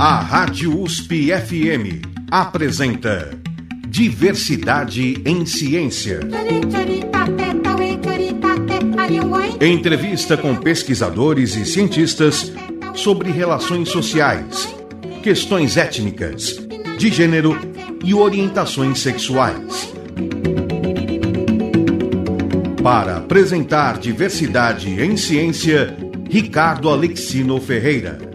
A Rádio USP FM apresenta Diversidade em Ciência. Entrevista com pesquisadores e cientistas sobre relações sociais, questões étnicas, de gênero e orientações sexuais. Para apresentar diversidade em ciência, Ricardo Alexino Ferreira.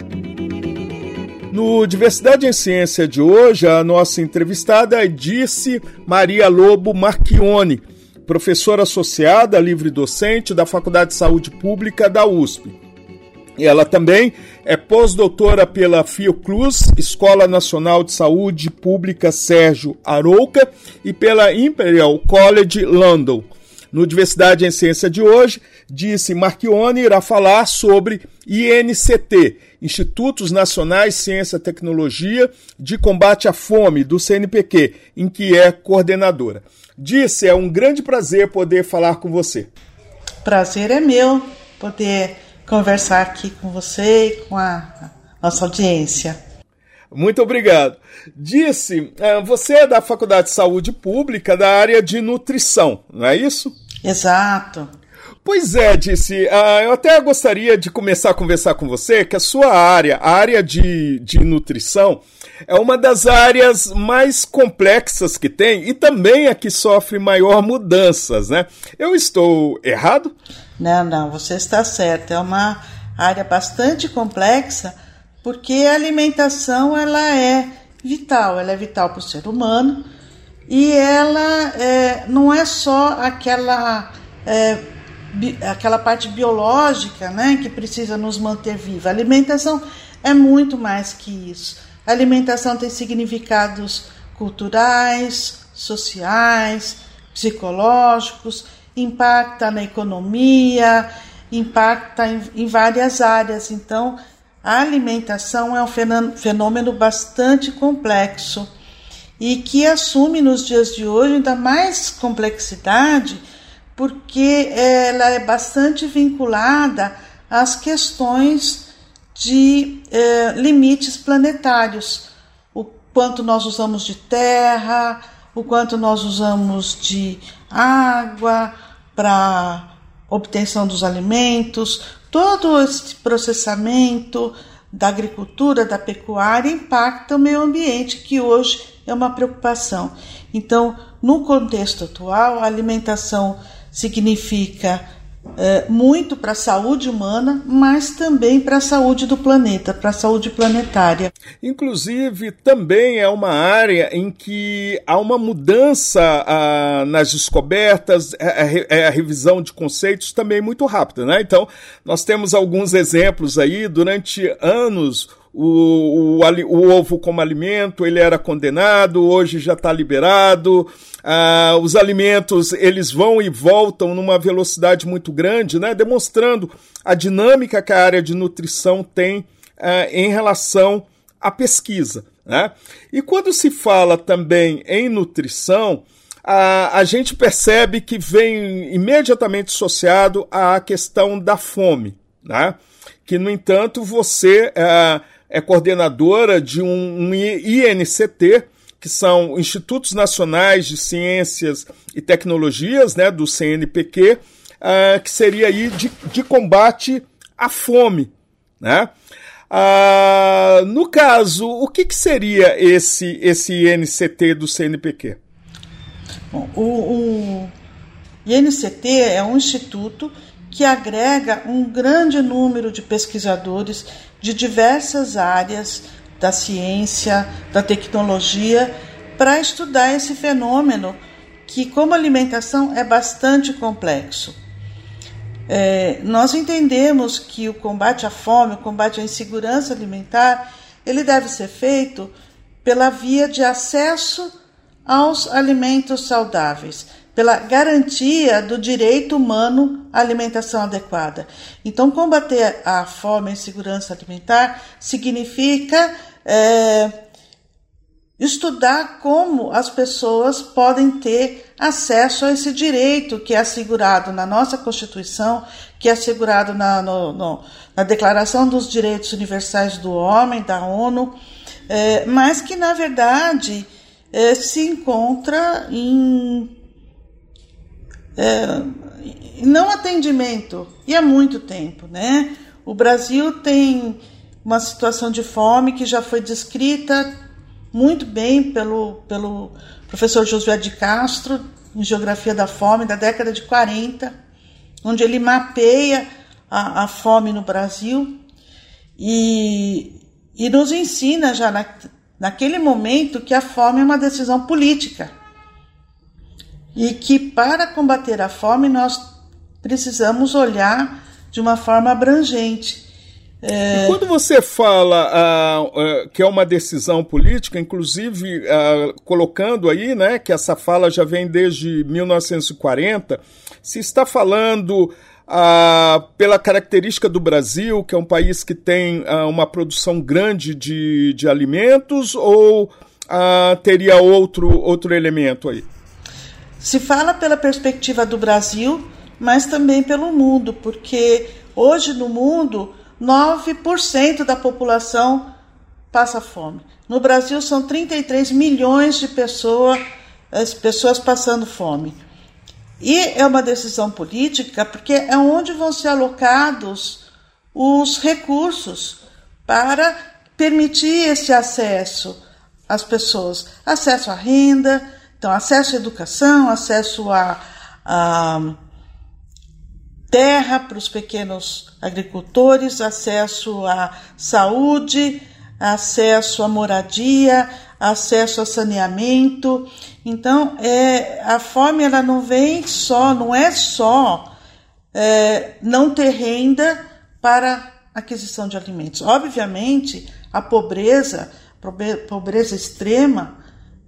No Diversidade em Ciência de hoje, a nossa entrevistada é Disse Maria Lobo Marchione, professora associada, livre docente da Faculdade de Saúde Pública da USP. Ela também é pós-doutora pela Fiocruz, Escola Nacional de Saúde Pública Sérgio Arouca, e pela Imperial College London. No Diversidade em Ciência de hoje, disse Marchione irá falar sobre INCT, Institutos Nacionais Ciência e Tecnologia de Combate à Fome, do CNPq, em que é coordenadora. Disse, é um grande prazer poder falar com você. Prazer é meu poder conversar aqui com você e com a nossa audiência. Muito obrigado. Disse, é, você é da Faculdade de Saúde Pública da área de nutrição, não é isso? Exato. Pois é, disse. Uh, eu até gostaria de começar a conversar com você que a sua área, a área de, de nutrição, é uma das áreas mais complexas que tem e também a que sofre maior mudanças, né? Eu estou errado? Não, não, você está certo. É uma área bastante complexa porque a alimentação ela é vital, ela é vital para o ser humano e ela é, não é só aquela é, bi, aquela parte biológica, né, que precisa nos manter viva. A alimentação é muito mais que isso. A alimentação tem significados culturais, sociais, psicológicos, impacta na economia, impacta em, em várias áreas. Então, a alimentação é um fenômeno bastante complexo e que assume nos dias de hoje ainda mais complexidade, porque ela é bastante vinculada às questões de eh, limites planetários, o quanto nós usamos de terra, o quanto nós usamos de água para obtenção dos alimentos, todo esse processamento da agricultura, da pecuária impacta o meio ambiente, que hoje é uma preocupação. Então, no contexto atual, a alimentação significa é, muito para a saúde humana, mas também para a saúde do planeta, para a saúde planetária. Inclusive, também é uma área em que há uma mudança ah, nas descobertas, é, é, é, a revisão de conceitos também muito rápida. Né? Então, nós temos alguns exemplos aí, durante anos o, o, o, ovo como alimento ele era condenado, hoje já está liberado. Ah, os alimentos eles vão e voltam numa velocidade muito grande, né, demonstrando a dinâmica que a área de nutrição tem ah, em relação à pesquisa. Né? E quando se fala também em nutrição, a, a gente percebe que vem imediatamente associado à questão da fome. Né? Que, no entanto, você. Ah, é coordenadora de um, um INCT, que são Institutos Nacionais de Ciências e Tecnologias, né, do CNPq, uh, que seria aí de, de combate à fome. Né? Uh, no caso, o que, que seria esse, esse INCT do CNPq? Bom, o, o INCT é um instituto que agrega um grande número de pesquisadores de diversas áreas da ciência, da tecnologia, para estudar esse fenômeno que, como alimentação, é bastante complexo. É, nós entendemos que o combate à fome, o combate à insegurança alimentar, ele deve ser feito pela via de acesso aos alimentos saudáveis, pela garantia do direito humano à alimentação adequada. Então, combater a fome e a insegurança alimentar significa é, estudar como as pessoas podem ter acesso a esse direito que é assegurado na nossa Constituição, que é assegurado na, no, no, na Declaração dos Direitos Universais do Homem, da ONU, é, mas que, na verdade, é, se encontra em é, não atendimento e há muito tempo, né? O Brasil tem uma situação de fome que já foi descrita muito bem pelo, pelo professor Josué de Castro, em Geografia da Fome, da década de 40, onde ele mapeia a, a fome no Brasil e, e nos ensina já na, naquele momento que a fome é uma decisão política e que para combater a fome nós precisamos olhar de uma forma abrangente. É... quando você fala uh, uh, que é uma decisão política, inclusive uh, colocando aí né, que essa fala já vem desde 1940, se está falando pela característica do Brasil, que é um país que tem uma produção grande de, de alimentos, ou teria outro, outro elemento aí? Se fala pela perspectiva do Brasil, mas também pelo mundo, porque hoje no mundo 9% da população passa fome. No Brasil são 33 milhões de pessoas, as pessoas passando fome. E é uma decisão política porque é onde vão ser alocados os recursos para permitir esse acesso às pessoas, acesso à renda, então, acesso à educação, acesso à, à terra para os pequenos agricultores, acesso à saúde, acesso à moradia, acesso a saneamento. Então, é, a fome ela não vem só, não é só é, não ter renda para aquisição de alimentos. Obviamente, a pobreza, pobreza extrema,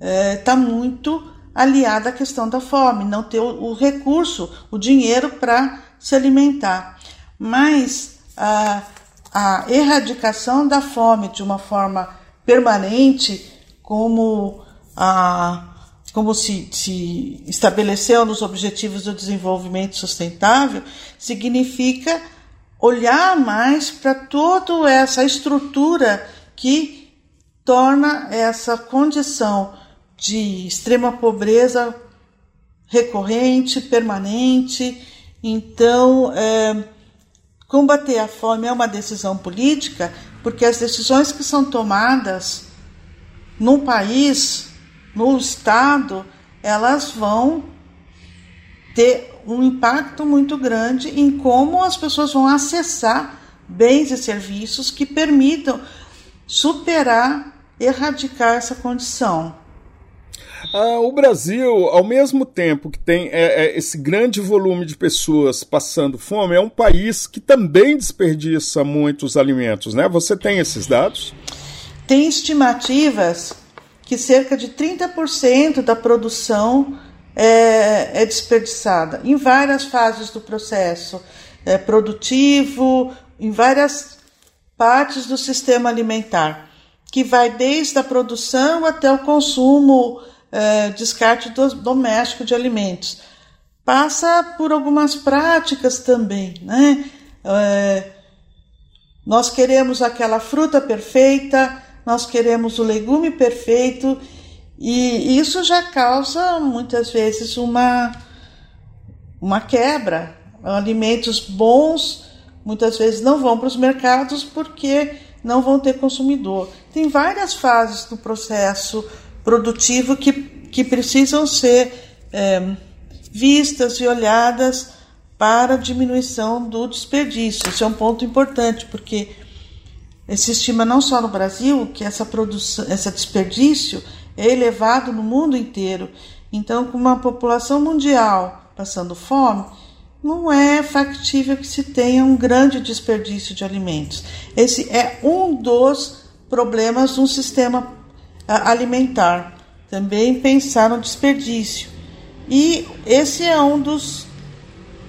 está é, tá muito aliada à questão da fome, não ter o, o recurso, o dinheiro para se alimentar. Mas a, a erradicação da fome de uma forma permanente, como, a, como se, se estabeleceu nos Objetivos do Desenvolvimento Sustentável, significa olhar mais para toda essa estrutura que torna essa condição de extrema pobreza recorrente, permanente. Então, é, combater a fome é uma decisão política, porque as decisões que são tomadas no país, no Estado, elas vão ter um impacto muito grande em como as pessoas vão acessar bens e serviços que permitam superar, erradicar essa condição. Ah, o Brasil, ao mesmo tempo que tem é, é, esse grande volume de pessoas passando fome, é um país que também desperdiça muitos alimentos, né? Você tem esses dados? Tem estimativas que cerca de 30% da produção é, é, desperdiçada em várias fases do processo é, produtivo, em várias partes do sistema alimentar, que vai desde a produção até o consumo é, descarte do, doméstico de alimentos. Passa por algumas práticas também, né? É, nós queremos aquela fruta perfeita, nós queremos o legume perfeito, e isso já causa muitas vezes uma, uma quebra. Alimentos bons muitas vezes não vão para os mercados porque não vão ter consumidor. Tem várias fases do processo produtivo que, que precisam ser é, vistas e olhadas para a diminuição do desperdício. Isso é um ponto importante, porque se estima não só no Brasil que essa produção, esse desperdício é elevado no mundo inteiro. Então, com uma população mundial passando fome, não é factível que se tenha um grande desperdício de alimentos. Esse é um dos problemas de um sistema alimentar, também pensar no desperdício. E esse é um dos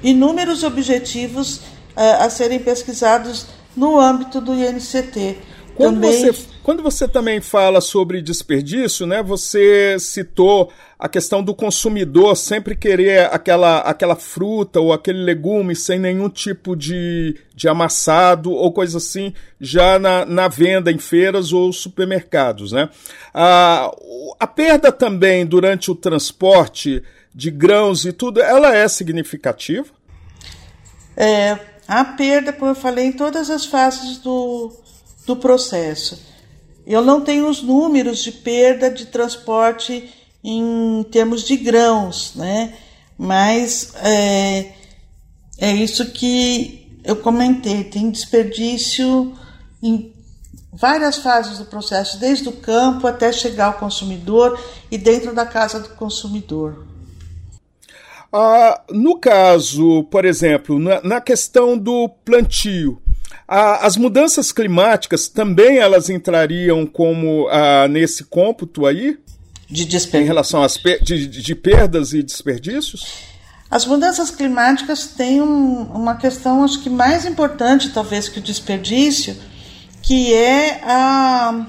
inúmeros objetivos uh, a serem pesquisados no âmbito do INCT. Quando, também... você, Quando você também fala sobre desperdício, né, você citou a questão do consumidor sempre querer aquela, aquela fruta ou aquele legume sem nenhum tipo de, de amassado ou coisa assim, já na, na venda em feiras ou supermercados. Né? A, a perda também durante o transporte de grãos e tudo, ela é significativa? É, a perda, como eu falei, em todas as fases do, do processo. Eu não tenho os números de perda de transporte em termos de grãos, né? Mas é, é isso que eu comentei, tem desperdício em várias fases do processo, desde o campo até chegar ao consumidor e dentro da casa do consumidor. Ah, no caso, por exemplo, na, na questão do plantio, ah, as mudanças climáticas também elas entrariam como ah, nesse cômputo aí? De desperdício. Em relação às per de, de, perdas e desperdícios? As mudanças climáticas têm um, uma questão, acho que mais importante, talvez, que o desperdício, que é a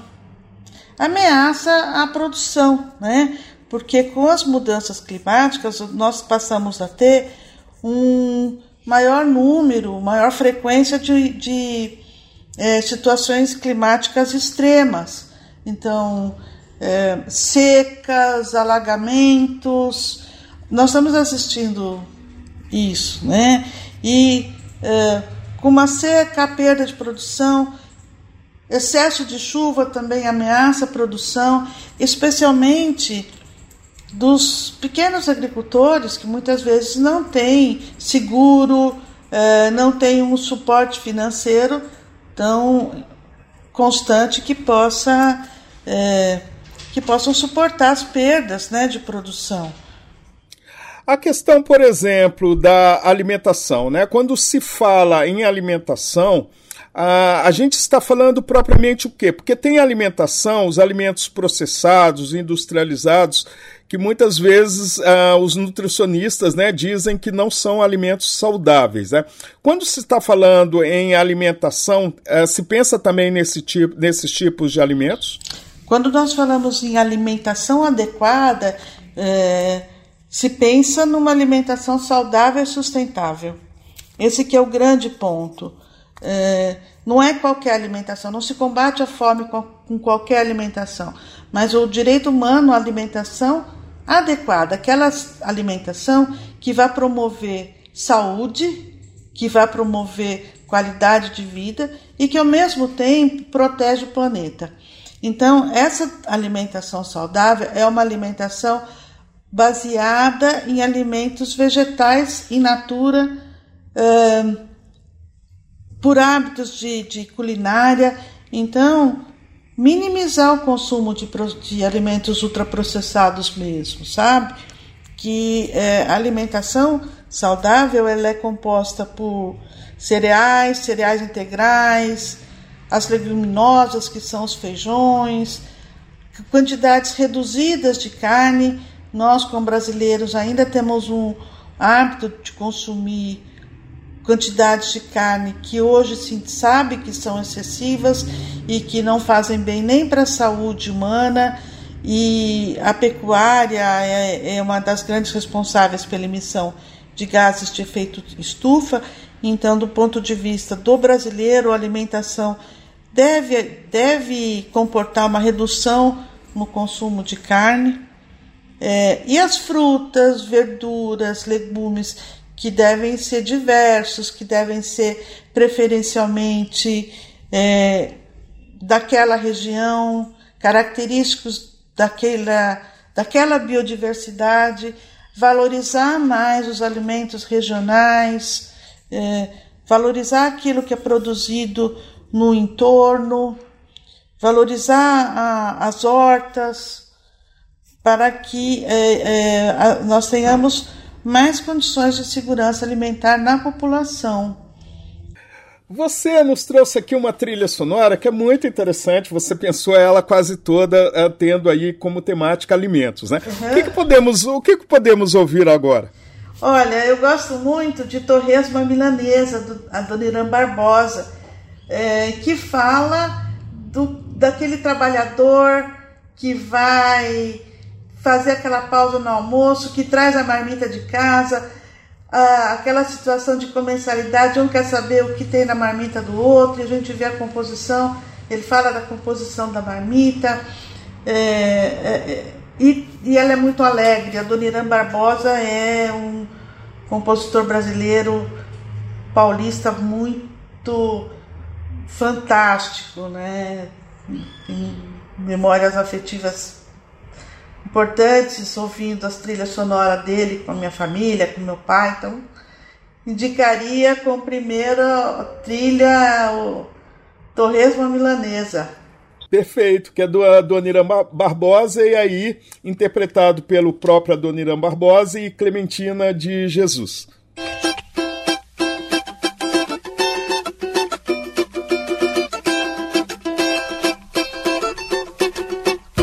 ameaça à produção, né? porque com as mudanças climáticas nós passamos a ter um maior número, maior frequência de, de é, situações climáticas extremas. Então, é, secas, alagamentos, nós estamos assistindo isso, né? E é, com uma seca, a perda de produção, excesso de chuva também ameaça a produção, especialmente dos pequenos agricultores que muitas vezes não têm seguro, é, não têm um suporte financeiro tão constante que possa é, que possam suportar as perdas né, de produção. A questão, por exemplo, da alimentação, né? Quando se fala em alimentação, a, a gente está falando propriamente o quê? Porque tem alimentação, os alimentos processados, industrializados, que muitas vezes uh, os nutricionistas né, dizem que não são alimentos saudáveis. Né? Quando se está falando em alimentação, uh, se pensa também nesse tipo, nesses tipos de alimentos? Quando nós falamos em alimentação adequada, é, se pensa numa alimentação saudável e sustentável. Esse que é o grande ponto. É, não é qualquer alimentação, não se combate a fome com qualquer alimentação, mas o direito humano à alimentação adequada, aquela alimentação que vai promover saúde, que vai promover qualidade de vida e que ao mesmo tempo protege o planeta. Então, essa alimentação saudável é uma alimentação baseada em alimentos vegetais in natura. Uh, por hábitos de, de culinária. Então, minimizar o consumo de, de alimentos ultraprocessados mesmo, sabe? Que é, a alimentação saudável ela é composta por cereais, cereais integrais, as leguminosas, que são os feijões, quantidades reduzidas de carne. Nós, como brasileiros, ainda temos um hábito de consumir quantidades de carne que hoje se sabe que são excessivas e que não fazem bem nem para a saúde humana. E a pecuária é, é uma das grandes responsáveis pela emissão de gases de efeito estufa. Então, do ponto de vista do brasileiro, a alimentação deve, deve comportar uma redução no consumo de carne. É, e as frutas, verduras, legumes que devem ser diversos, que devem ser preferencialmente é, daquela região, característicos daquela, daquela biodiversidade, valorizar mais os alimentos regionais, é, valorizar aquilo que é produzido no entorno, valorizar a, as hortas, para que é, é, a, nós tenhamos mais condições de segurança alimentar na população. Você nos trouxe aqui uma trilha sonora que é muito interessante. Você pensou ela quase toda uh, tendo aí como temática alimentos, né? Uhum. O, que, que, podemos, o que, que podemos ouvir agora? Olha, eu gosto muito de Torresma Milanesa, do Adoniran Barbosa, é, que fala do, daquele trabalhador que vai fazer aquela pausa no almoço, que traz a marmita de casa, aquela situação de comensalidade, um quer saber o que tem na marmita do outro, e a gente vê a composição, ele fala da composição da marmita, é, é, é e, e, ela é muito alegre. A Dona Irã Barbosa é um compositor brasileiro paulista muito fantástico, né? Tem memórias afetivas importantes, ouvindo as trilhas sonoras dele com a minha família, com meu pai. Então, indicaria com primeira trilha o Torresmo Milanesa. Perfeito, que é do Adoniran Barbosa, e aí interpretado pelo próprio Adoniran Barbosa e Clementina de Jesus.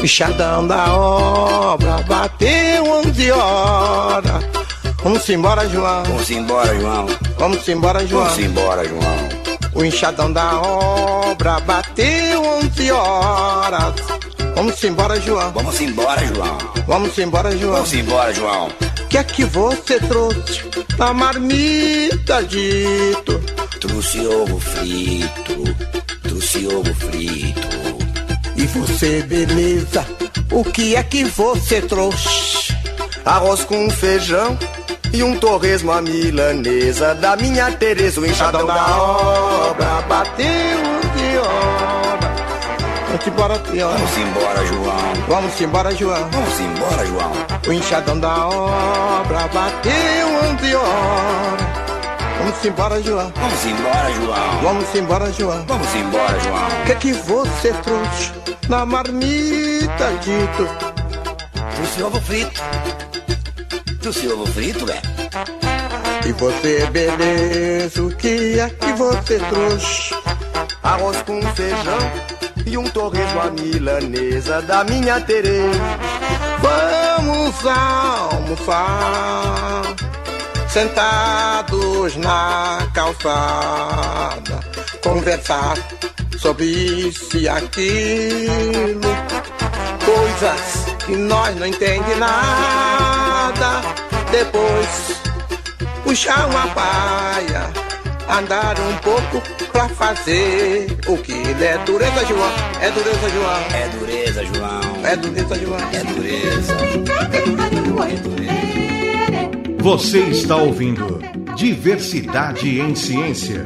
Fichadão da obra, bateu 11 horas. Vamos embora, João. Vamos embora, João. Vamos embora, João. Vamos embora, João. O enxadão da obra bateu 11 horas. Vamos embora, João. Vamos embora, João. Vamos embora, João. Vamos embora, João. O que é que você trouxe na marmita, dito? Trouxe ovo frito. Trouxe ovo frito. E você, beleza? O que é que você trouxe? Arroz com feijão e um torresmo à milanesa da minha Tereza, o enxadão da obra bateu de obra. Vamos embora, João. Vamos embora, João. Vamos embora, João. Vamos embora, João. O enxadão da obra bateu de obra. Vamos embora, João. Vamos embora, João. Vamos embora, João. Vamos embora, João. O que é que você trouxe na marmita, dito? Trouxe ovo frito. Trouxe ovo frito, é? E você, beleza, o que é que você trouxe? Arroz com feijão e um torresmo à milanesa da minha Tereza. Vamos almoçar sentados na calçada, conversar sobre isso e aquilo, coisas que nós não entendemos nada. Depois puxar uma paia, andar um pouco pra fazer o que é dureza, João. É dureza, João. É dureza, João. É dureza, João. É dureza. É dureza. Você está ouvindo Diversidade em Ciência.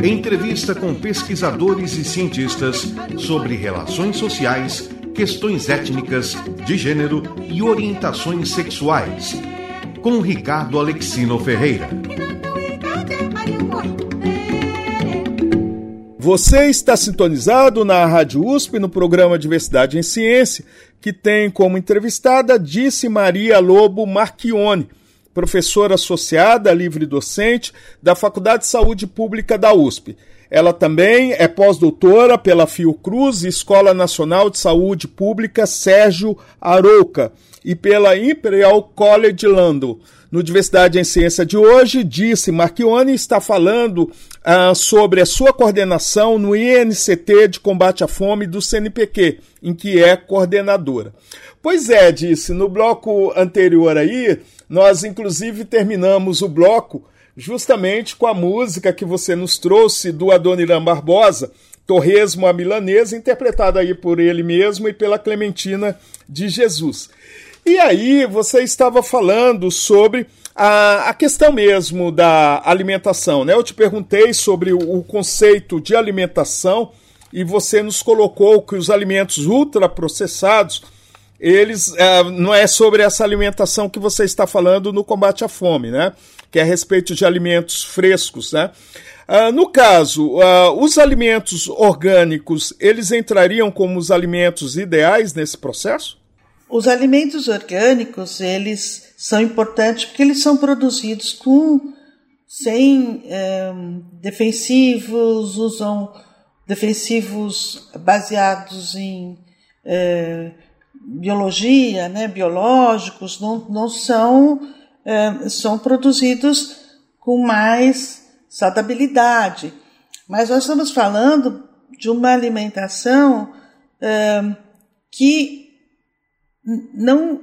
Entrevista com pesquisadores e cientistas sobre relações sociais, questões étnicas, de gênero e orientações sexuais. Com Ricardo Alexino Ferreira. Você está sintonizado na Rádio USP no programa Diversidade em Ciência que tem como entrevistada Disse Maria Lobo Marchione, professora associada, livre docente da Faculdade de Saúde Pública da USP. Ela também é pós-doutora pela Fiocruz, Escola Nacional de Saúde Pública Sérgio Arouca, e pela Imperial College London. No Diversidade em Ciência de hoje, disse Marchione está falando ah, sobre a sua coordenação no INCT de combate à fome do CNPq, em que é coordenadora. Pois é, disse, no bloco anterior aí, nós inclusive terminamos o bloco justamente com a música que você nos trouxe do Adoniran Barbosa, Torresmo a Milanesa, interpretada aí por ele mesmo e pela Clementina de Jesus. E aí você estava falando sobre a, a questão mesmo da alimentação, né? Eu te perguntei sobre o, o conceito de alimentação e você nos colocou que os alimentos ultraprocessados, eles é, não é sobre essa alimentação que você está falando no combate à fome, né? Que é a respeito de alimentos frescos, né? Uh, no caso, uh, os alimentos orgânicos, eles entrariam como os alimentos ideais nesse processo? Os alimentos orgânicos, eles são importantes porque eles são produzidos com sem é, defensivos, usam defensivos baseados em é, biologia, né, biológicos, não, não são, é, são produzidos com mais saudabilidade. Mas nós estamos falando de uma alimentação que não,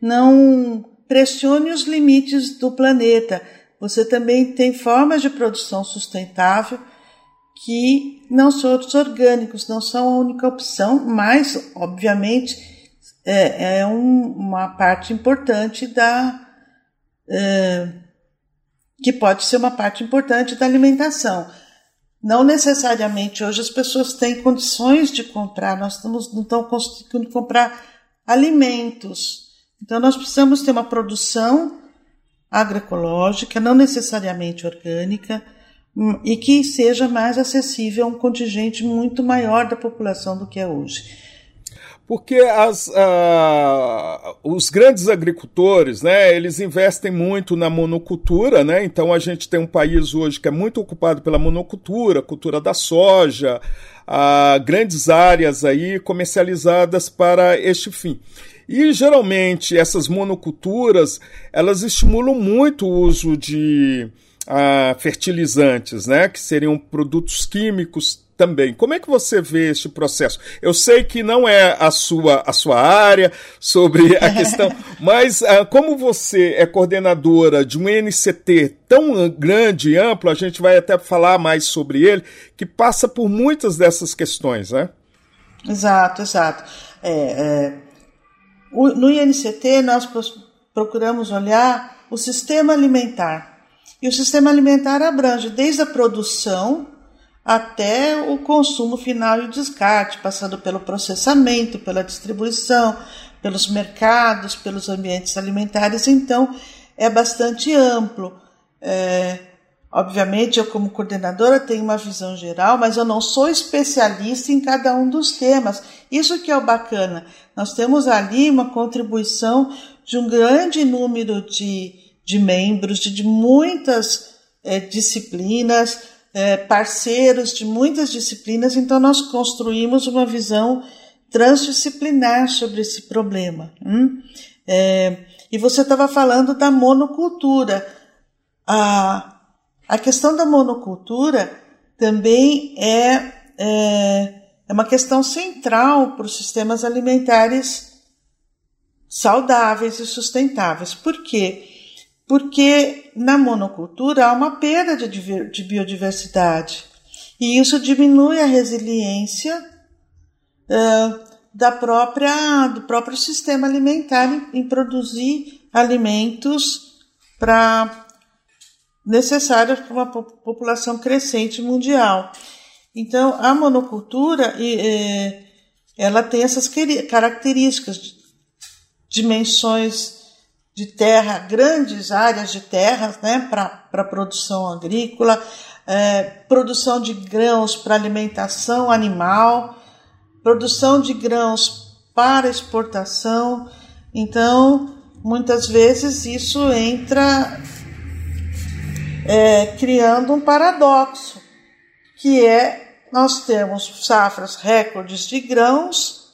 não pressione os limites do planeta. Você também tem formas de produção sustentável que não são os orgânicos, não são a única opção, mas, obviamente, é, é um, uma parte importante da. É, que pode ser uma parte importante da alimentação. Não necessariamente hoje as pessoas têm condições de comprar, nós estamos, não estamos conseguindo comprar alimentos. Então, nós precisamos ter uma produção agroecológica, não necessariamente orgânica, hum, e que seja mais acessível a um contingente muito maior da população do que é hoje porque as, uh, os grandes agricultores, né, eles investem muito na monocultura, né, então a gente tem um país hoje que é muito ocupado pela monocultura, cultura da soja, uh, grandes áreas aí comercializadas para este fim. E geralmente essas monoculturas, elas estimulam muito o uso de uh, fertilizantes, né, que seriam produtos químicos também. Como é que você vê este processo? Eu sei que não é a sua, a sua área sobre a questão, mas ah, como você é coordenadora de um NCT tão grande e amplo, a gente vai até falar mais sobre ele, que passa por muitas dessas questões, né? Exato, exato. É, é, o, no INCT, nós procuramos olhar o sistema alimentar. E o sistema alimentar abrange desde a produção até o consumo final e o descarte, passando pelo processamento, pela distribuição, pelos mercados, pelos ambientes alimentares. Então, é bastante amplo. É, obviamente, eu, como coordenadora, tenho uma visão geral, mas eu não sou especialista em cada um dos temas. Isso que é o bacana. Nós temos ali uma contribuição de um grande número de, de membros, de, de muitas é, disciplinas é, parceiros de muitas disciplinas, então nós construímos uma visão transdisciplinar sobre esse problema. Hum? É, e você estava falando da monocultura. A, a questão da monocultura também é, é, é uma questão central para os sistemas alimentares saudáveis e sustentáveis. Por quê? porque na monocultura há uma perda de biodiversidade e isso diminui a resiliência uh, da própria, do próprio sistema alimentar em, em produzir alimentos para necessários para uma população crescente mundial. Então, a monocultura ela tem essas características, dimensões de terra, grandes áreas de terra né, para produção agrícola, é, produção de grãos para alimentação animal, produção de grãos para exportação. Então, muitas vezes isso entra é, criando um paradoxo, que é nós temos safras recordes de grãos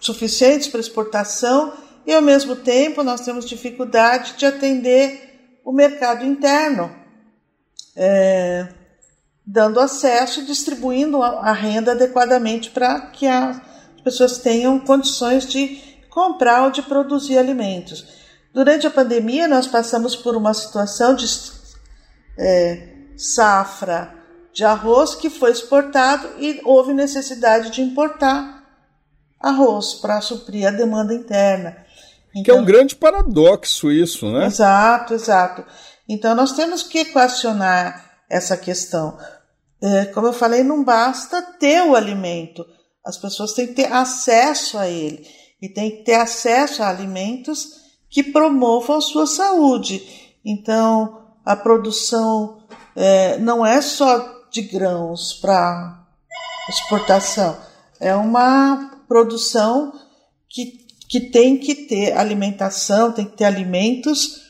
suficientes para exportação e, ao mesmo tempo, nós temos dificuldade de atender o mercado interno, é, dando acesso e distribuindo a, renda adequadamente para que as pessoas tenham condições de comprar ou de produzir alimentos. Durante a pandemia, nós passamos por uma situação de é, safra de arroz que foi exportado e houve necessidade de importar arroz para suprir a demanda interna. Então, que é um então grande paradoxo isso, né? Exato, exato. Então nós temos que equacionar essa questão. É, como eu falei, não basta ter o alimento, as pessoas têm que ter acesso a ele e têm que ter acesso a alimentos que promovam a sua saúde. Então, a produção é, não é só de grãos para exportação, é uma produção que que tem que ter alimentação, tem que ter alimentos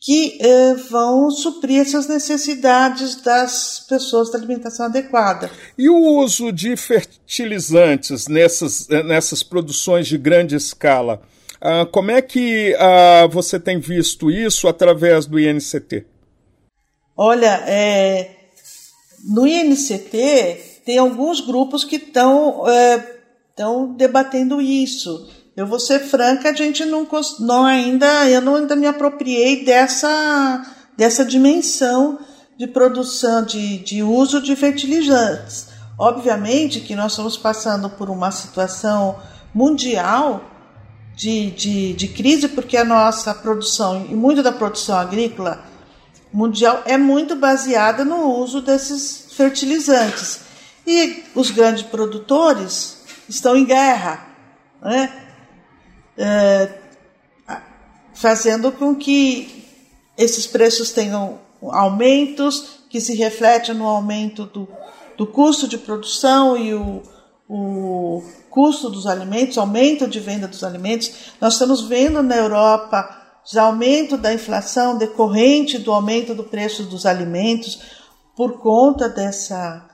que eh, vão suprir essas necessidades das pessoas da alimentação adequada. E o uso de fertilizantes nessas, eh, nessas produções de grande escala? Ah, como é que ah, você tem visto isso através do INCT? Olha, é, no INCT tem alguns grupos que estão estão debatendo isso. Eu vou ser franca, a gente não, não ainda, eu não ainda me apropriei dessa, dessa dimensão de produção, de, de uso de fertilizantes. Obviamente que nós estamos passando por uma situação mundial de, de, de crise, porque a nossa produção, e muito da produção agrícola mundial, é muito baseada no uso desses fertilizantes. E os grandes produtores estão em guerra, né? É, fazendo com que esses preços tenham aumentos, que se refletem no aumento do, do custo de produção e o, o custo dos alimentos, aumento de venda dos alimentos. Nós estamos vendo na Europa já aumento da inflação decorrente do aumento do preço dos alimentos por conta dessa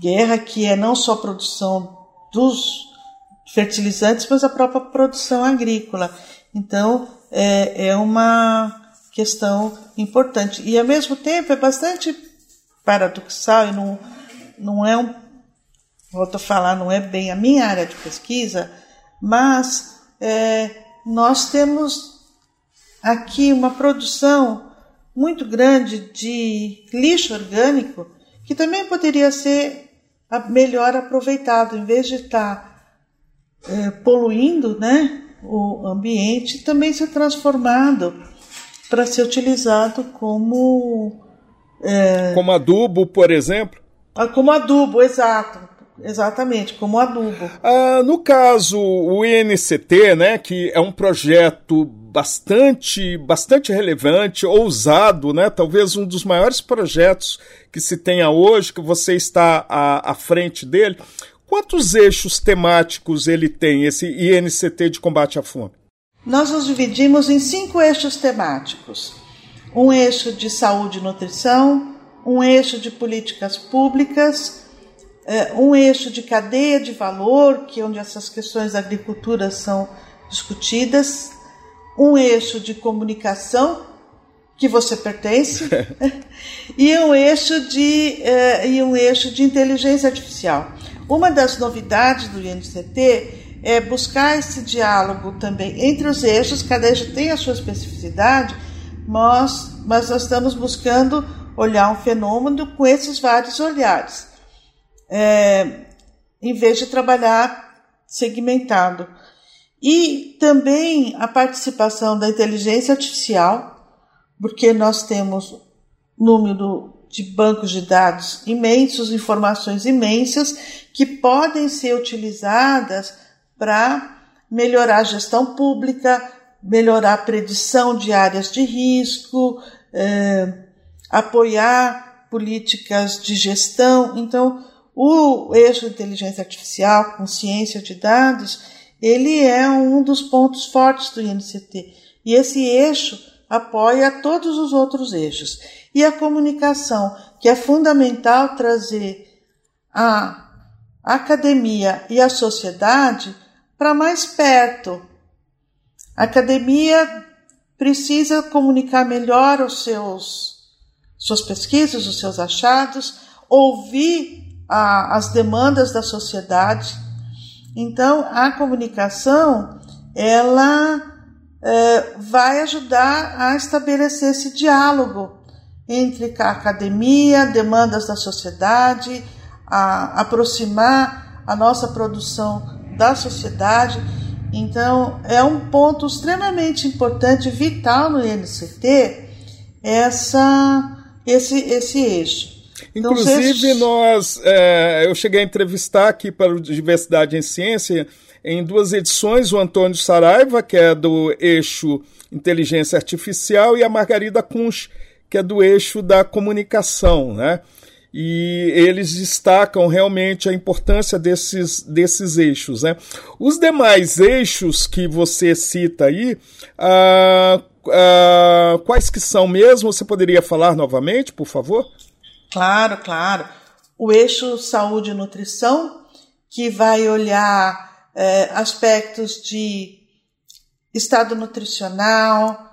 guerra que é não só produção dos fertilizantes, mas a própria produção agrícola. Então, é, é uma questão importante. E, ao mesmo tempo, é bastante paradoxal e não, não é um. Volto a falar, não é bem a minha área de pesquisa, mas é, nós temos aqui uma produção muito grande de lixo orgânico que também poderia ser melhor aproveitado, em vez de estar é, poluindo né, o ambiente, também ser transformado para ser utilizado como. É, como adubo, por exemplo? Ah, como adubo, exato. Exatamente, como adubo. Ah, no caso, o INCT, né, que é um projeto bastante, bastante relevante, ousado, né? Talvez um dos maiores projetos que se tenha hoje, que você está à, à frente dele. Quantos eixos temáticos ele tem, esse INCT de combate à fome? Nós nos dividimos em cinco eixos temáticos: um eixo de saúde e nutrição, um eixo de políticas públicas, é, um eixo de cadeia de valor, que é onde essas questões da agricultura são discutidas, um eixo de comunicação que você pertence e um eixo de uh, e um eixo de inteligência artificial. Uma das novidades do INCT é buscar esse diálogo também entre os eixos, cada eixo tem a sua especificidade, mas, mas nós estamos buscando olhar um fenômeno com esses vários olhares, é, em vez de trabalhar segmentado. E também a participação da inteligência artificial, porque nós temos número de bancos de dados imensos, informações imensas, que podem ser utilizadas para melhorar a gestão pública, melhorar a predição de áreas de risco, eh, apoiar políticas de gestão. Então, o eixo de inteligência artificial com ciência de dados ele é um dos pontos fortes do INCT. E esse eixo apoia todos os outros eixos. E a comunicação, que é fundamental trazer a academia e a sociedade para mais perto. A academia precisa comunicar melhor os seus suas pesquisas, os seus achados, ouvir a, as demandas da sociedade então, a comunicação ela vai ajudar a estabelecer esse diálogo entre a academia, demandas da sociedade, a aproximar a nossa produção da sociedade. Então, é um ponto extremamente importante, vital no INCT, essa, esse, esse eixo. Inclusive, nós, é, eu cheguei a entrevistar aqui para o Diversidade em Ciência, em duas edições, o Antônio Saraiva, que é do eixo Inteligência Artificial, e a Margarida Kunsch, que é do eixo da comunicação, né? E eles destacam realmente a importância desses, desses eixos. Né? Os demais eixos que você cita aí, ah, ah, quais que são mesmo? Você poderia falar novamente, por favor? Claro, claro. O eixo saúde e nutrição, que vai olhar é, aspectos de estado nutricional,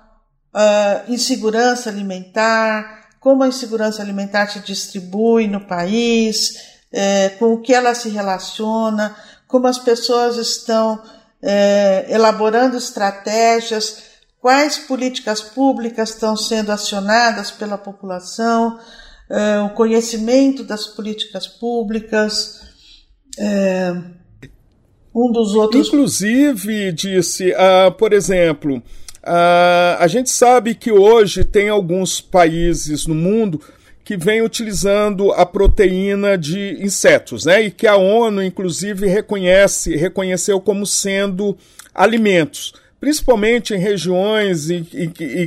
uh, insegurança alimentar, como a insegurança alimentar se distribui no país, é, com o que ela se relaciona, como as pessoas estão é, elaborando estratégias, quais políticas públicas estão sendo acionadas pela população, é, o conhecimento das políticas públicas. Um dos outros. Inclusive, disse, uh, por exemplo, uh, a gente sabe que hoje tem alguns países no mundo que vem utilizando a proteína de insetos, né? E que a ONU, inclusive, reconhece, reconheceu como sendo alimentos, principalmente em regiões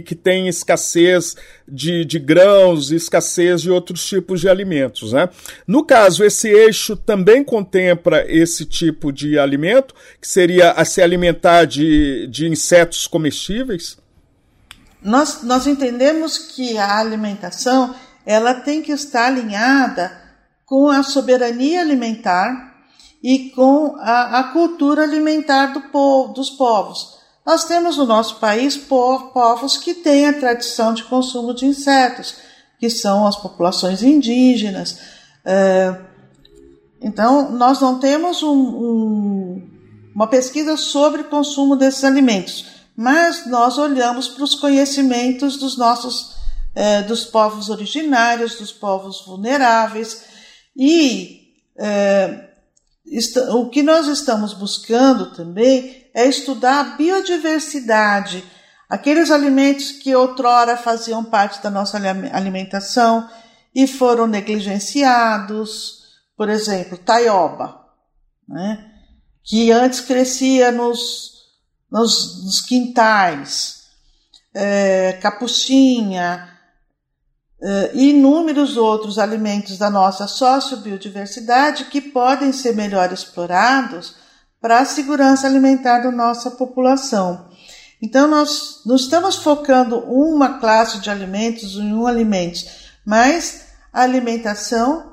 que tem escassez de, de grãos, escassez de outros tipos de alimentos. Né? No caso, esse eixo também contempla esse tipo de alimento, que seria a se alimentar de, de insetos comestíveis? Nós, nós entendemos que a alimentação ela tem que estar alinhada com a soberania alimentar e com a, a cultura alimentar do povo, dos povos. Nós temos no nosso país povos que têm a tradição de consumo de insetos, que são as populações indígenas. É, então, nós não temos um, um, uma pesquisa sobre consumo desses alimentos, mas nós olhamos para os conhecimentos dos nossos é, dos povos originários, dos povos vulneráveis, e é, o que nós estamos buscando também é estudar a biodiversidade, aqueles alimentos que outrora faziam parte da nossa alimentação e foram negligenciados, por exemplo, taioba, né? que antes crescia nos, nos, nos quintais, é, capuchinha, uh, e inúmeros outros alimentos da nossa sociobiodiversidade que podem ser melhor explorados para a segurança alimentar da nossa população. Então, nós não estamos focando uma classe de alimentos em um alimento, mas a alimentação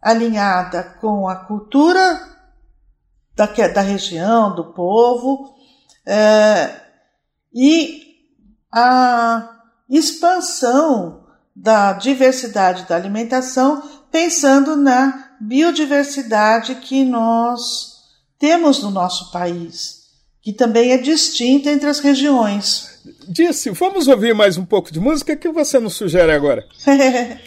alinhada com a cultura da, da região, do povo, é, e a expansão da diversidade da alimentação, pensando na biodiversidade que nós temos no nosso país, que também é distinta entre as regiões. Disse, vamos ouvir mais um pouco de música? O que você nos sugere agora?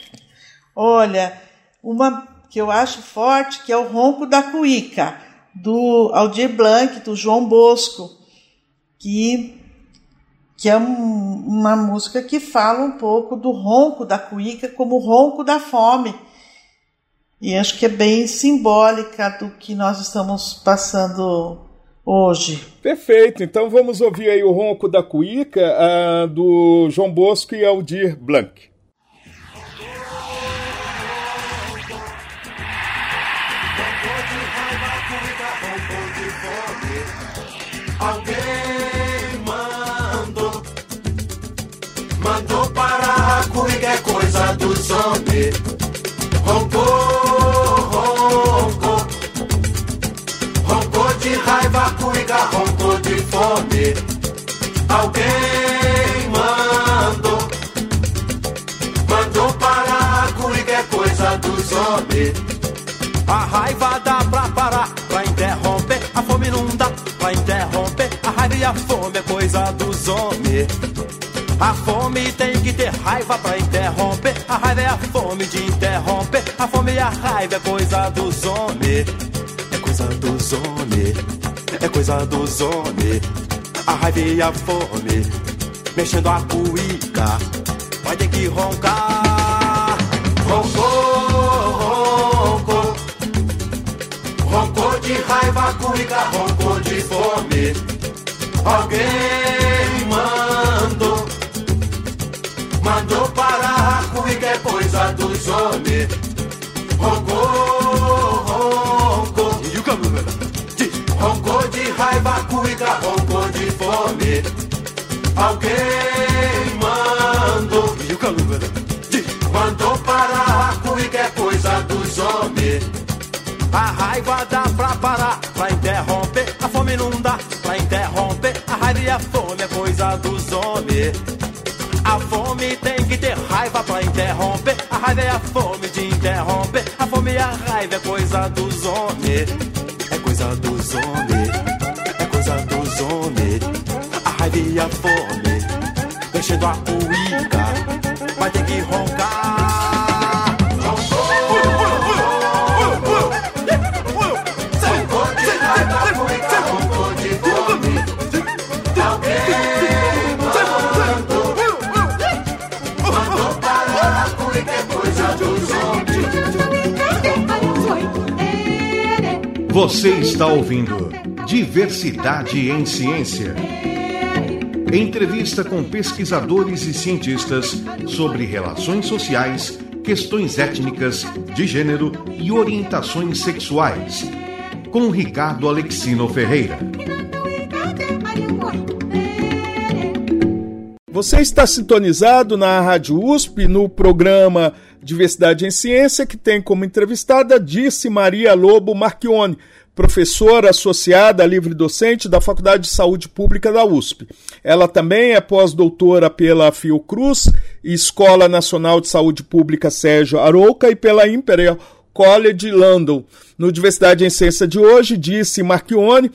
Olha, uma que eu acho forte, que é o Ronco da Cuíca, do Aldir Blanc, do João Bosco, que que é um, uma música que fala um pouco do ronco da cuíca como o ronco da fome. E acho que é bem simbólica do que nós estamos passando hoje. Perfeito, então vamos ouvir aí o ronco da cuíca uh, do João Bosco e Aldir Blanc. Alguém Mandou parar comigo é coisa dos homens. Roncou, Alguém mandou. Mandou parar comigo é coisa dos homens. A raiva dá pra parar, pra interromper. A fome não dá pra interromper. A raiva e a fome é coisa dos homens. A fome tem que ter raiva pra interromper. A raiva é a fome de interromper. A fome e a raiva é coisa dos homens. É coisa dos homens. É coisa dos homens. A raiva e a fome. Mexendo a cuíca. Vai ter que roncar. Roncou, roncou. Roncou de raiva, cuíca, roncou de fome. Alguém mandou Mandou parar comigo é coisa dos homens. Alguém mandou. E o cabelo, Mandou parar comigo é coisa dos homens. A raiva dá pra parar, pra interromper. A fome não dá pra interromper. A raiva e a fome é coisa dos homens. A fome tem que ter raiva pra interromper. A raiva é a fome de interromper. A fome e a raiva é coisa dos homens. É coisa dos homens. Enchendo a cuíca. Vai ter que roncar. Você está ouvindo Diversidade em Ciência. Entrevista com pesquisadores e cientistas sobre relações sociais, questões étnicas, de gênero e orientações sexuais. Com Ricardo Alexino Ferreira. Você está sintonizado na Rádio USP no programa Diversidade em Ciência, que tem como entrevistada Disse Maria Lobo Marchione, professora associada livre docente da Faculdade de Saúde Pública da USP. Ela também é pós-doutora pela Fiocruz, Escola Nacional de Saúde Pública Sérgio Arouca e pela Imperial College London. No Diversidade em Ciência de hoje, disse Marchione,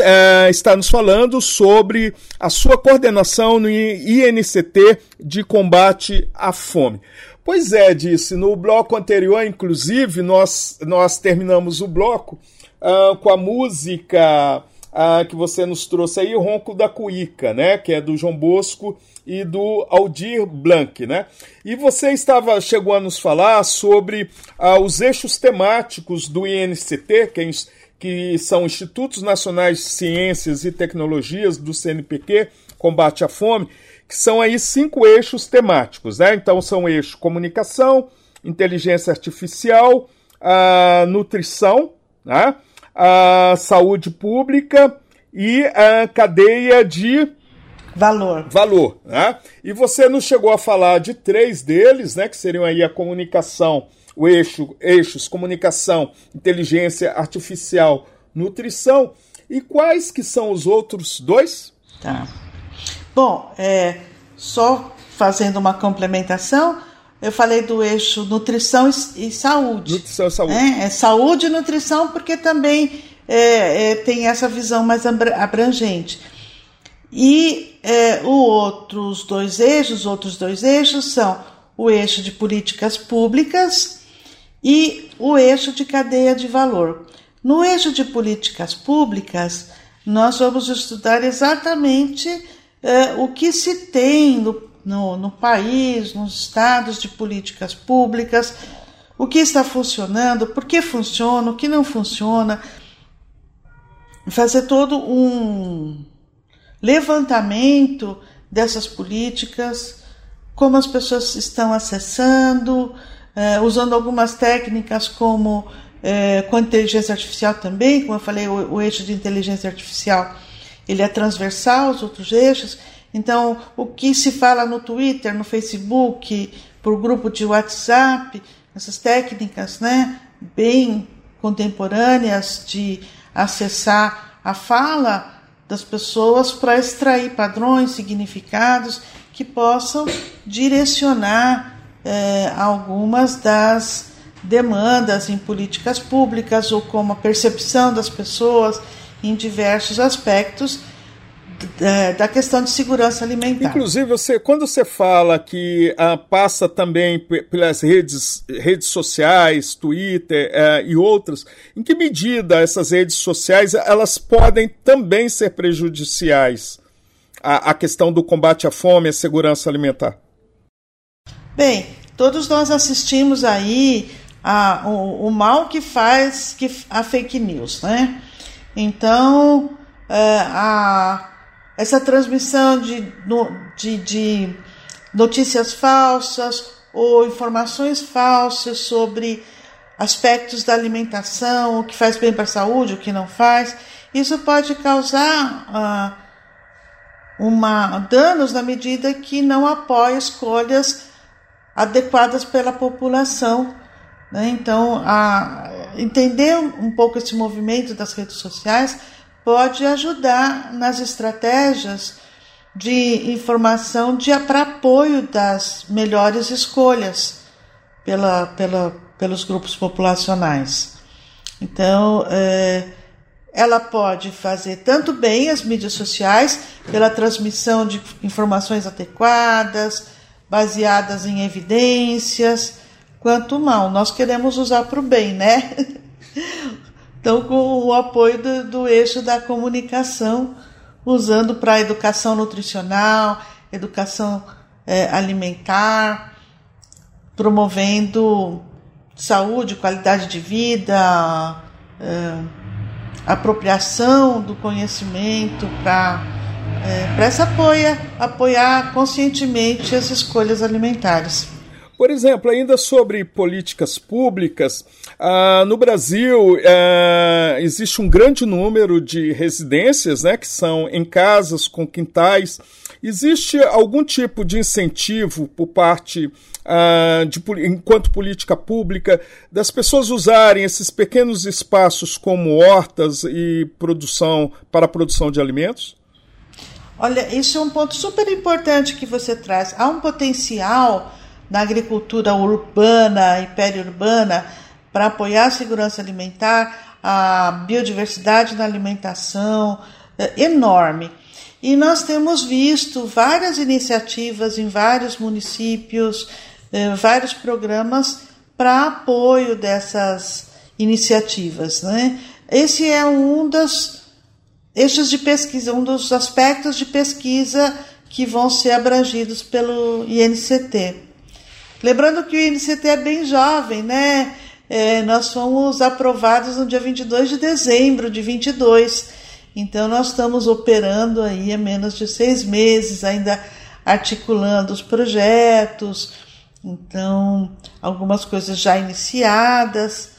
é, está nos falando sobre a sua coordenação no INCT de combate à fome. Pois é, disse. No bloco anterior, inclusive, nós, nós terminamos o bloco uh, com a música uh, que você nos trouxe aí, Ronco da Cuíca, né? Que é do João Bosco e do Aldir Blanc, né? E você estava chegou a nos falar sobre uh, os eixos temáticos do INCT, que, é, que são Institutos Nacionais de Ciências e Tecnologias do CNPq, combate à fome, que são aí cinco eixos temáticos, né? Então são eixos comunicação, inteligência artificial, a nutrição, né? A saúde pública e a cadeia de valor. Valor, né? E você nos chegou a falar de três deles, né? Que seriam aí a comunicação, o eixo, eixos comunicação, inteligência artificial, nutrição. E quais que são os outros dois? Tá. Bom, é, só fazendo uma complementação, eu falei do eixo nutrição e, saúde. Nutrição e saúde. É, é, saúde e nutrição, porque também é, é, tem essa visão mais abrangente. E é, o outros dois eixos, outros dois eixos são o eixo de políticas públicas e o eixo de cadeia de valor. No eixo de políticas públicas, nós vamos estudar exatamente é, o que se tem no, no, no país, nos estados de políticas públicas, o que está funcionando, por que funciona, o que não funciona, fazer todo um levantamento dessas políticas, como as pessoas estão acessando, é, usando algumas técnicas como é, com inteligência artificial também, como eu falei, o, o eixo de inteligência artificial ele é transversal aos outros eixos. Então, o que se fala no Twitter, no Facebook, por grupo de WhatsApp, essas técnicas, né, bem contemporâneas de acessar a fala das pessoas para extrair padrões, significados que possam direcionar eh, algumas das demandas em políticas públicas ou como a percepção das pessoas em diversos aspectos da questão de segurança alimentar. Inclusive, você, quando você fala que ah, passa também pelas redes, redes sociais, Twitter eh, e outras, em que medida essas redes sociais elas podem também ser prejudiciais à, à questão do combate à fome e à segurança alimentar? Bem, todos nós assistimos aí a, o, o mal que faz que, a fake news, né? Então, é, a, essa transmissão de, de, de notícias falsas ou informações falsas sobre aspectos da alimentação, o que faz bem para a saúde, o que não faz, isso pode causar uh, uma, danos na medida que não apoia escolhas adequadas pela população. Né? Então, a, entender um pouco esse movimento das redes sociais pode ajudar nas estratégias de informação de para apoio das melhores escolhas pela, pela, pelos grupos populacionais. Então, é, ela pode fazer tanto bem as mídias sociais, pela transmissão de informações adequadas, baseadas em evidências, quanto mal. Nós queremos usar para o bem, né? Então, com o apoio do, do eixo da comunicação, usando para educação nutricional, educação é, alimentar, promovendo saúde, qualidade de vida, é, apropriação do conhecimento para é, essa apoia, apoiar conscientemente as escolhas alimentares. Por exemplo, ainda sobre políticas públicas, ah, no Brasil ah, existe um grande número de residências né, que são em casas com quintais. Existe algum tipo de incentivo por parte, ah, de, enquanto política pública, das pessoas usarem esses pequenos espaços como hortas e produção para a produção de alimentos? Olha, isso é um ponto super importante que você traz. Há um potencial na agricultura urbana e periurbana para apoiar a segurança alimentar, a biodiversidade na alimentação, é enorme. E nós temos visto várias iniciativas em vários municípios, é, vários programas para apoio dessas iniciativas. Né? Esse é um dos eixos de pesquisa, um dos aspectos de pesquisa que vão ser abrangidos pelo INCT. Lembrando que o INCT é bem jovem, né? É, nós fomos aprovados no dia 22 de dezembro de 22. Então, nós estamos operando aí há menos de seis meses, ainda articulando os projetos. Então, algumas coisas já iniciadas.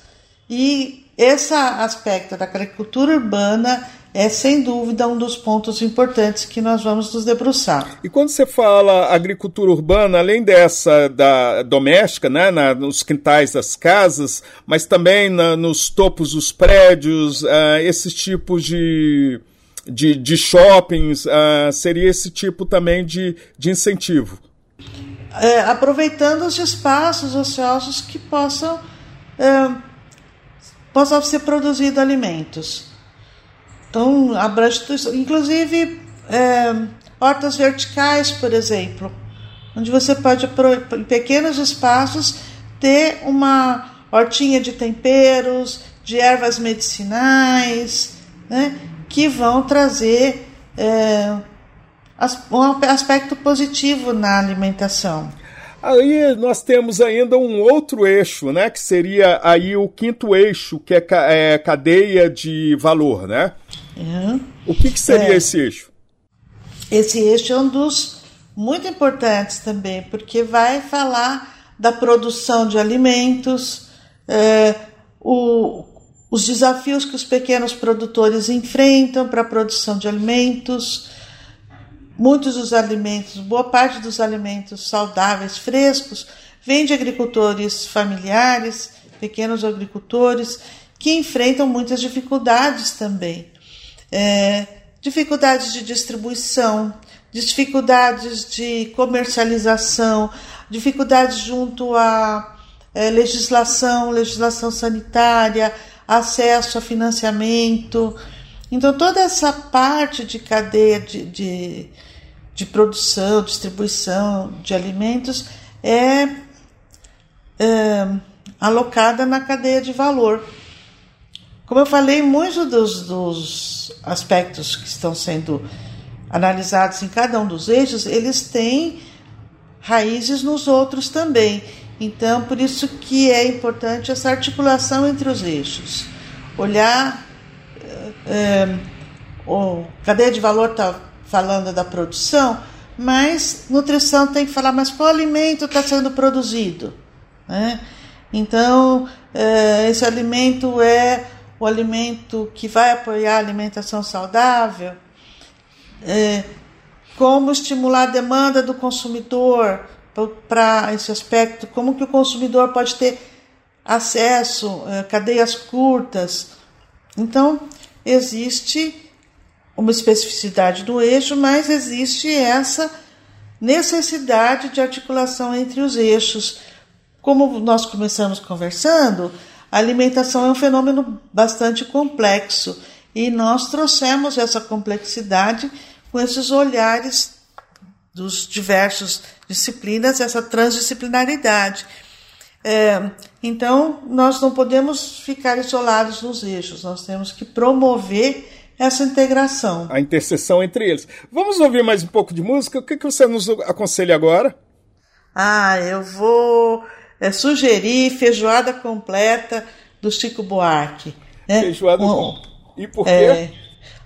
E esse aspecto da agricultura urbana é sem dúvida um dos pontos importantes que nós vamos nos debruçar. E quando você fala agricultura urbana, além dessa da doméstica, né, na, nos quintais das casas, mas também na, nos topos dos prédios, uh, esses tipos de, de, de shoppings, uh, seria esse tipo também de, de incentivo? É, aproveitando os espaços ociosos que possam, é, possam ser produzidos alimentos. Então, abrange tudo inclusive é, hortas verticais, por exemplo, onde você pode, em pequenos espaços, ter uma hortinha de temperos, de ervas medicinais, né, que vão trazer é, um aspecto positivo na alimentação. Aí nós temos ainda um outro eixo, né, que seria aí o quinto eixo, que é, é cadeia de valor, né? Uhum. O que, que seria é, esse eixo? Esse eixo é um dos muito importantes também, porque vai falar da produção de alimentos, é, o, os desafios que os pequenos produtores enfrentam para a produção de alimentos. Muitos dos alimentos, boa parte dos alimentos saudáveis, frescos, vem de agricultores familiares, pequenos agricultores, que enfrentam muitas dificuldades também é, dificuldades de distribuição, dificuldades de comercialização, dificuldades junto à é, legislação, legislação sanitária, acesso a financiamento. Então, toda essa parte de cadeia de, de, de produção, distribuição de alimentos é, é alocada na cadeia de valor. Como eu falei, muitos dos, dos aspectos que estão sendo analisados em cada um dos eixos, eles têm raízes nos outros também. Então, por isso que é importante essa articulação entre os eixos. Olhar, é, o cadeia de valor está falando da produção, mas nutrição tem que falar, mas qual alimento está sendo produzido? Né? Então, é, esse alimento é o alimento que vai apoiar a alimentação saudável, é, como estimular a demanda do consumidor para esse aspecto, como que o consumidor pode ter acesso a é, cadeias curtas. Então, existe uma especificidade do eixo, mas existe essa necessidade de articulação entre os eixos como nós começamos conversando, a alimentação é um fenômeno bastante complexo e nós trouxemos essa complexidade com esses olhares dos diversos disciplinas, essa transdisciplinaridade. É, então, nós não podemos ficar isolados nos eixos, nós temos que promover essa integração. A interseção entre eles. Vamos ouvir mais um pouco de música? O que, que você nos aconselha agora? Ah, eu vou é, sugerir feijoada completa do Chico Buarque. Né? Feijoada um, E por é, quê?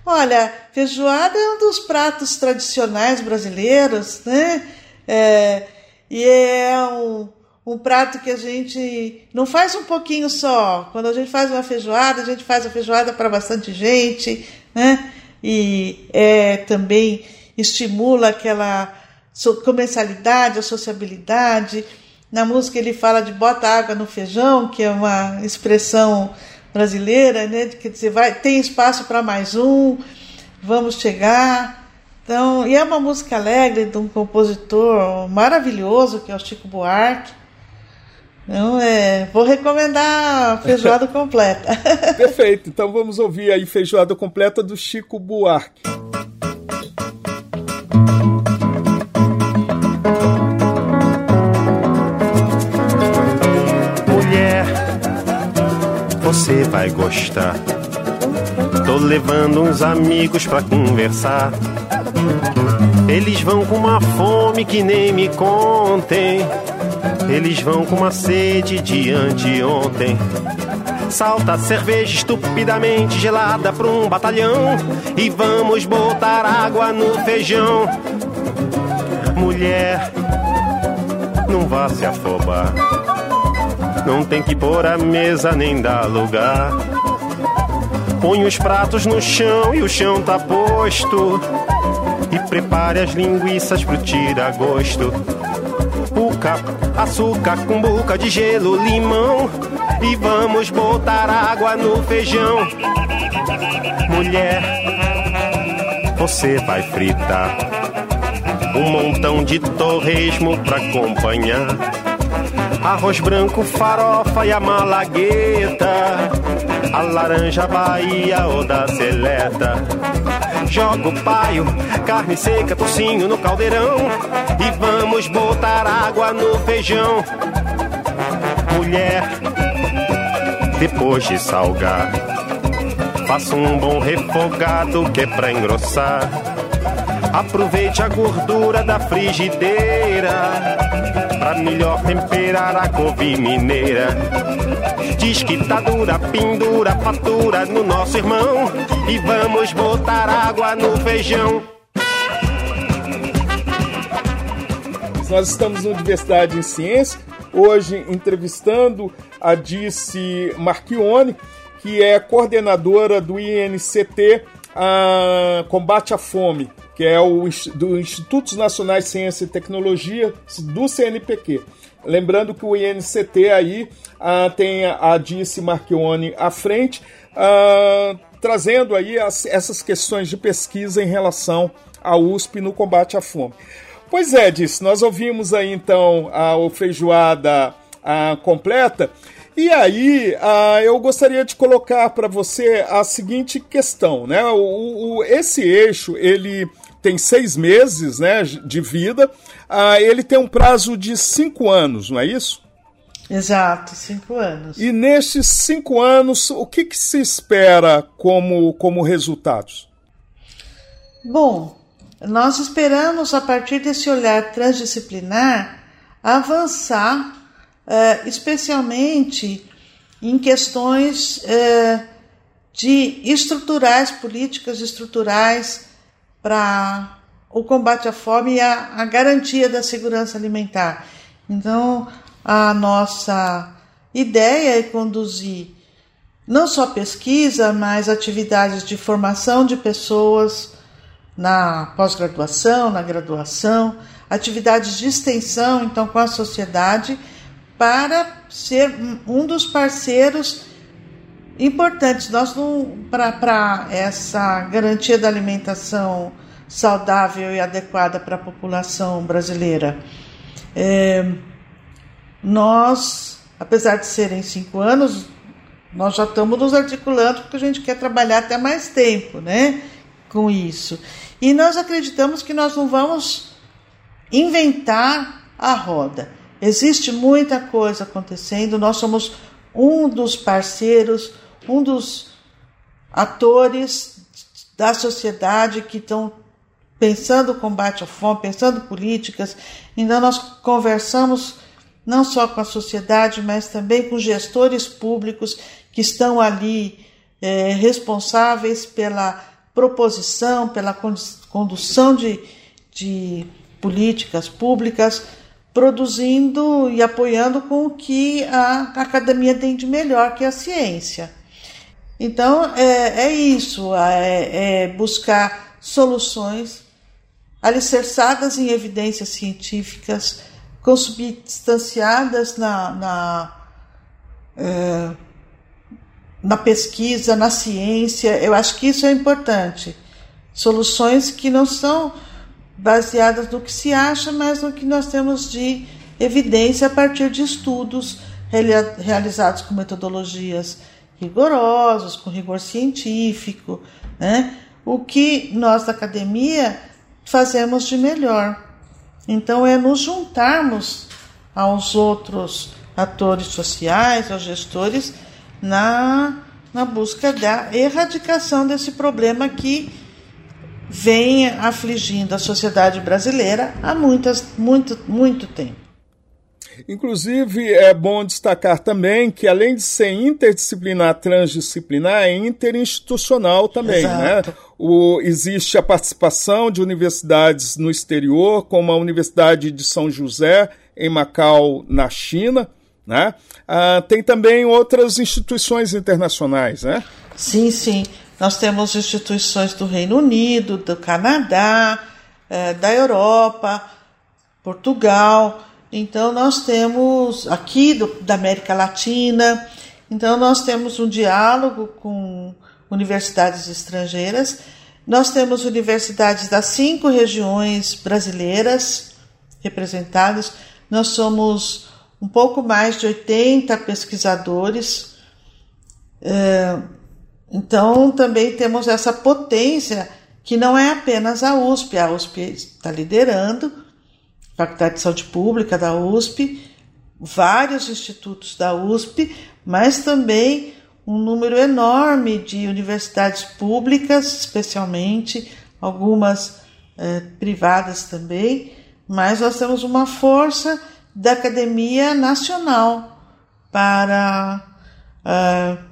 Olha, feijoada é um dos pratos tradicionais brasileiros, né? É, e é um, um prato que a gente não faz um pouquinho só. Quando a gente faz uma feijoada, a gente faz a feijoada para bastante gente, né? E é, também estimula aquela comensalidade, a sociabilidade. Na música ele fala de bota água no feijão, que é uma expressão brasileira, né? Quer dizer, vai, tem espaço para mais um, vamos chegar. Então, e é uma música alegre de um compositor maravilhoso que é o Chico Buarque. Então, é, vou recomendar a feijoada completa. Perfeito. Então vamos ouvir aí feijoada completa do Chico Buarque. Você vai gostar. Tô levando uns amigos pra conversar. Eles vão com uma fome que nem me contem. Eles vão com uma sede de anteontem. Salta cerveja estupidamente gelada pra um batalhão. E vamos botar água no feijão. Mulher, não vá se afobar. Não tem que pôr a mesa nem dar lugar. Põe os pratos no chão e o chão tá posto. E prepare as linguiças pro tira-gosto puca, açúcar com boca de gelo, limão. E vamos botar água no feijão. Mulher, você vai fritar um montão de torresmo pra acompanhar. Arroz branco, farofa e a malagueta. A laranja Bahia ou da seleta joga o paio, carne seca, tocinho no caldeirão. E vamos botar água no feijão. Mulher, depois de salgar, faça um bom refogado que é pra engrossar. Aproveite a gordura da frigideira pra melhor temperar a couve mineira. Diz que tá dura, pendura, fatura no nosso irmão. E vamos botar água no feijão. Nós estamos no Diversidade em Ciência, hoje entrevistando a Dice Marchione, que é coordenadora do INCT a Combate à Fome, que é o do Institutos Nacionais de Ciência e Tecnologia do CNPq. Lembrando que o INCT aí ah, tem a Dice Marchione à frente, ah, trazendo aí as, essas questões de pesquisa em relação à USP no combate à fome. Pois é, Dice, nós ouvimos aí então a, feijoada a, completa. E aí, eu gostaria de colocar para você a seguinte questão, né? O, o, esse eixo, ele tem seis meses né, de vida, uh, ele tem um prazo de cinco anos, não é isso? Exato, cinco anos. E nestes cinco anos, o que, que se espera como, como resultados? Bom, nós esperamos, a partir desse olhar transdisciplinar, avançar, uh, especialmente em questões uh, de estruturais, políticas estruturais para o combate à fome e a, a garantia da segurança alimentar. Então, a nossa ideia é conduzir não só pesquisa, mas atividades de formação de pessoas na pós-graduação, na graduação, atividades de extensão, então, com a sociedade, para ser um dos parceiros importantes. Nós para essa garantia da alimentação saudável e adequada para a população brasileira. É, nós, apesar de serem cinco anos, nós já estamos nos articulando porque a gente quer trabalhar até mais tempo, né? Com isso. E nós acreditamos que nós não vamos inventar a roda. Existe muita coisa acontecendo, nós somos um dos parceiros, um dos atores da sociedade que estão pensando o combate à fome, pensando políticas. Então, nós conversamos não só com a sociedade, mas também com gestores públicos que estão ali é, responsáveis pela proposição, pela condução de, de políticas públicas, produzindo e apoiando com o que a academia tem de melhor, que é a ciência. Então, é, é isso, é, é buscar soluções alicerçadas em evidências científicas, consubstanciadas na, na, é, na pesquisa, na ciência. Eu acho que isso é importante. Soluções que não são baseadas no que se acha, mas no que nós temos de evidência a partir de estudos realizados com metodologias rigorosas, com rigor científico, né? O que nós da academia fazemos de melhor. Então é nos juntarmos aos outros atores sociais, aos gestores, na, na busca da erradicação desse problema que vem afligindo a sociedade brasileira há muitas, muito, muito tempo. Inclusive, é bom destacar também que, além de ser interdisciplinar, transdisciplinar, é interinstitucional também. Né? O, existe a participação de universidades no exterior, como a Universidade de São José, em Macau, na China. Né? Ah, tem também outras instituições internacionais. Né? Sim, sim. Nós temos instituições do Reino Unido, do Canadá, eh, da Europa, Portugal. Então, nós temos aqui do, da América Latina. Então, nós temos um diálogo com universidades estrangeiras. Nós temos universidades das cinco regiões brasileiras representadas. Nós somos um pouco mais de 80 pesquisadores. É, então, também temos essa potência que não é apenas a USP, a USP está liderando, Faculdade de Saúde Pública da USP, vários institutos da USP, mas também um número enorme de universidades públicas, especialmente, algumas eh, privadas também, mas nós temos uma força da academia nacional para uh,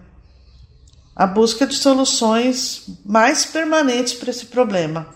a busca de soluções mais permanentes para esse problema.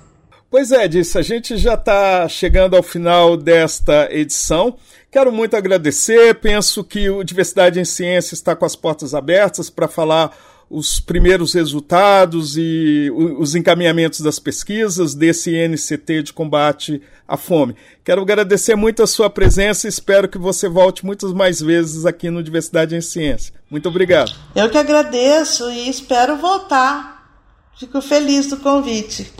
Pois é, disse, a gente já está chegando ao final desta edição. Quero muito agradecer. Penso que o Diversidade em Ciência está com as portas abertas para falar os primeiros resultados e os encaminhamentos das pesquisas desse NCT de combate à fome. Quero agradecer muito a sua presença e espero que você volte muitas mais vezes aqui no Diversidade em Ciência. Muito obrigado. Eu que agradeço e espero voltar. Fico feliz do convite.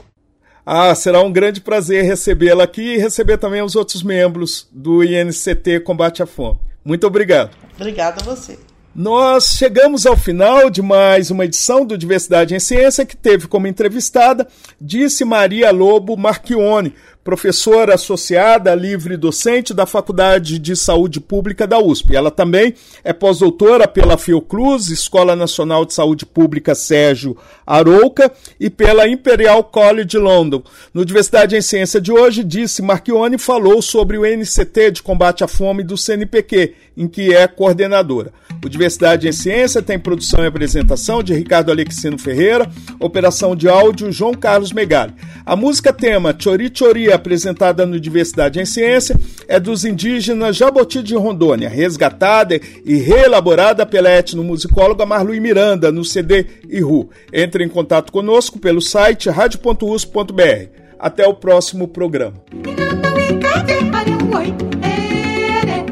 Ah, será um grande prazer recebê-la aqui e receber também os outros membros do INCT Combate à Fome. Muito obrigado. Obrigado a você. Nós chegamos ao final de mais uma edição do Diversidade em Ciência, que teve como entrevistada Disse Maria Lobo Marchione, professora associada livre docente da Faculdade de Saúde Pública da USP. Ela também é pós-doutora pela Fiocruz, Escola Nacional de Saúde Pública Sérgio Arouca e pela Imperial College London. No Diversidade em Ciência de hoje, disse Marchione falou sobre o NCT de combate à fome do CNPq, em que é coordenadora. O Diversidade em Ciência tem produção e apresentação de Ricardo Alexino Ferreira, operação de áudio João Carlos Megali. A música tema Chori Chori apresentada no Diversidade em Ciência é dos indígenas Jaboti de Rondônia, resgatada e reelaborada pela etnomusicóloga Marlui Miranda no CD Iru. Entre em contato conosco pelo site radio.usp.br. Até o próximo programa.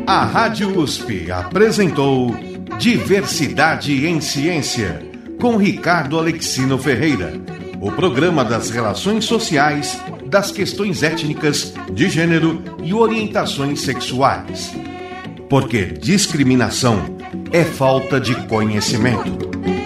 A Rádio USP apresentou Diversidade em Ciência com Ricardo Alexino Ferreira. O programa das relações sociais das questões étnicas, de gênero e orientações sexuais. porque discriminação é falta de conhecimento.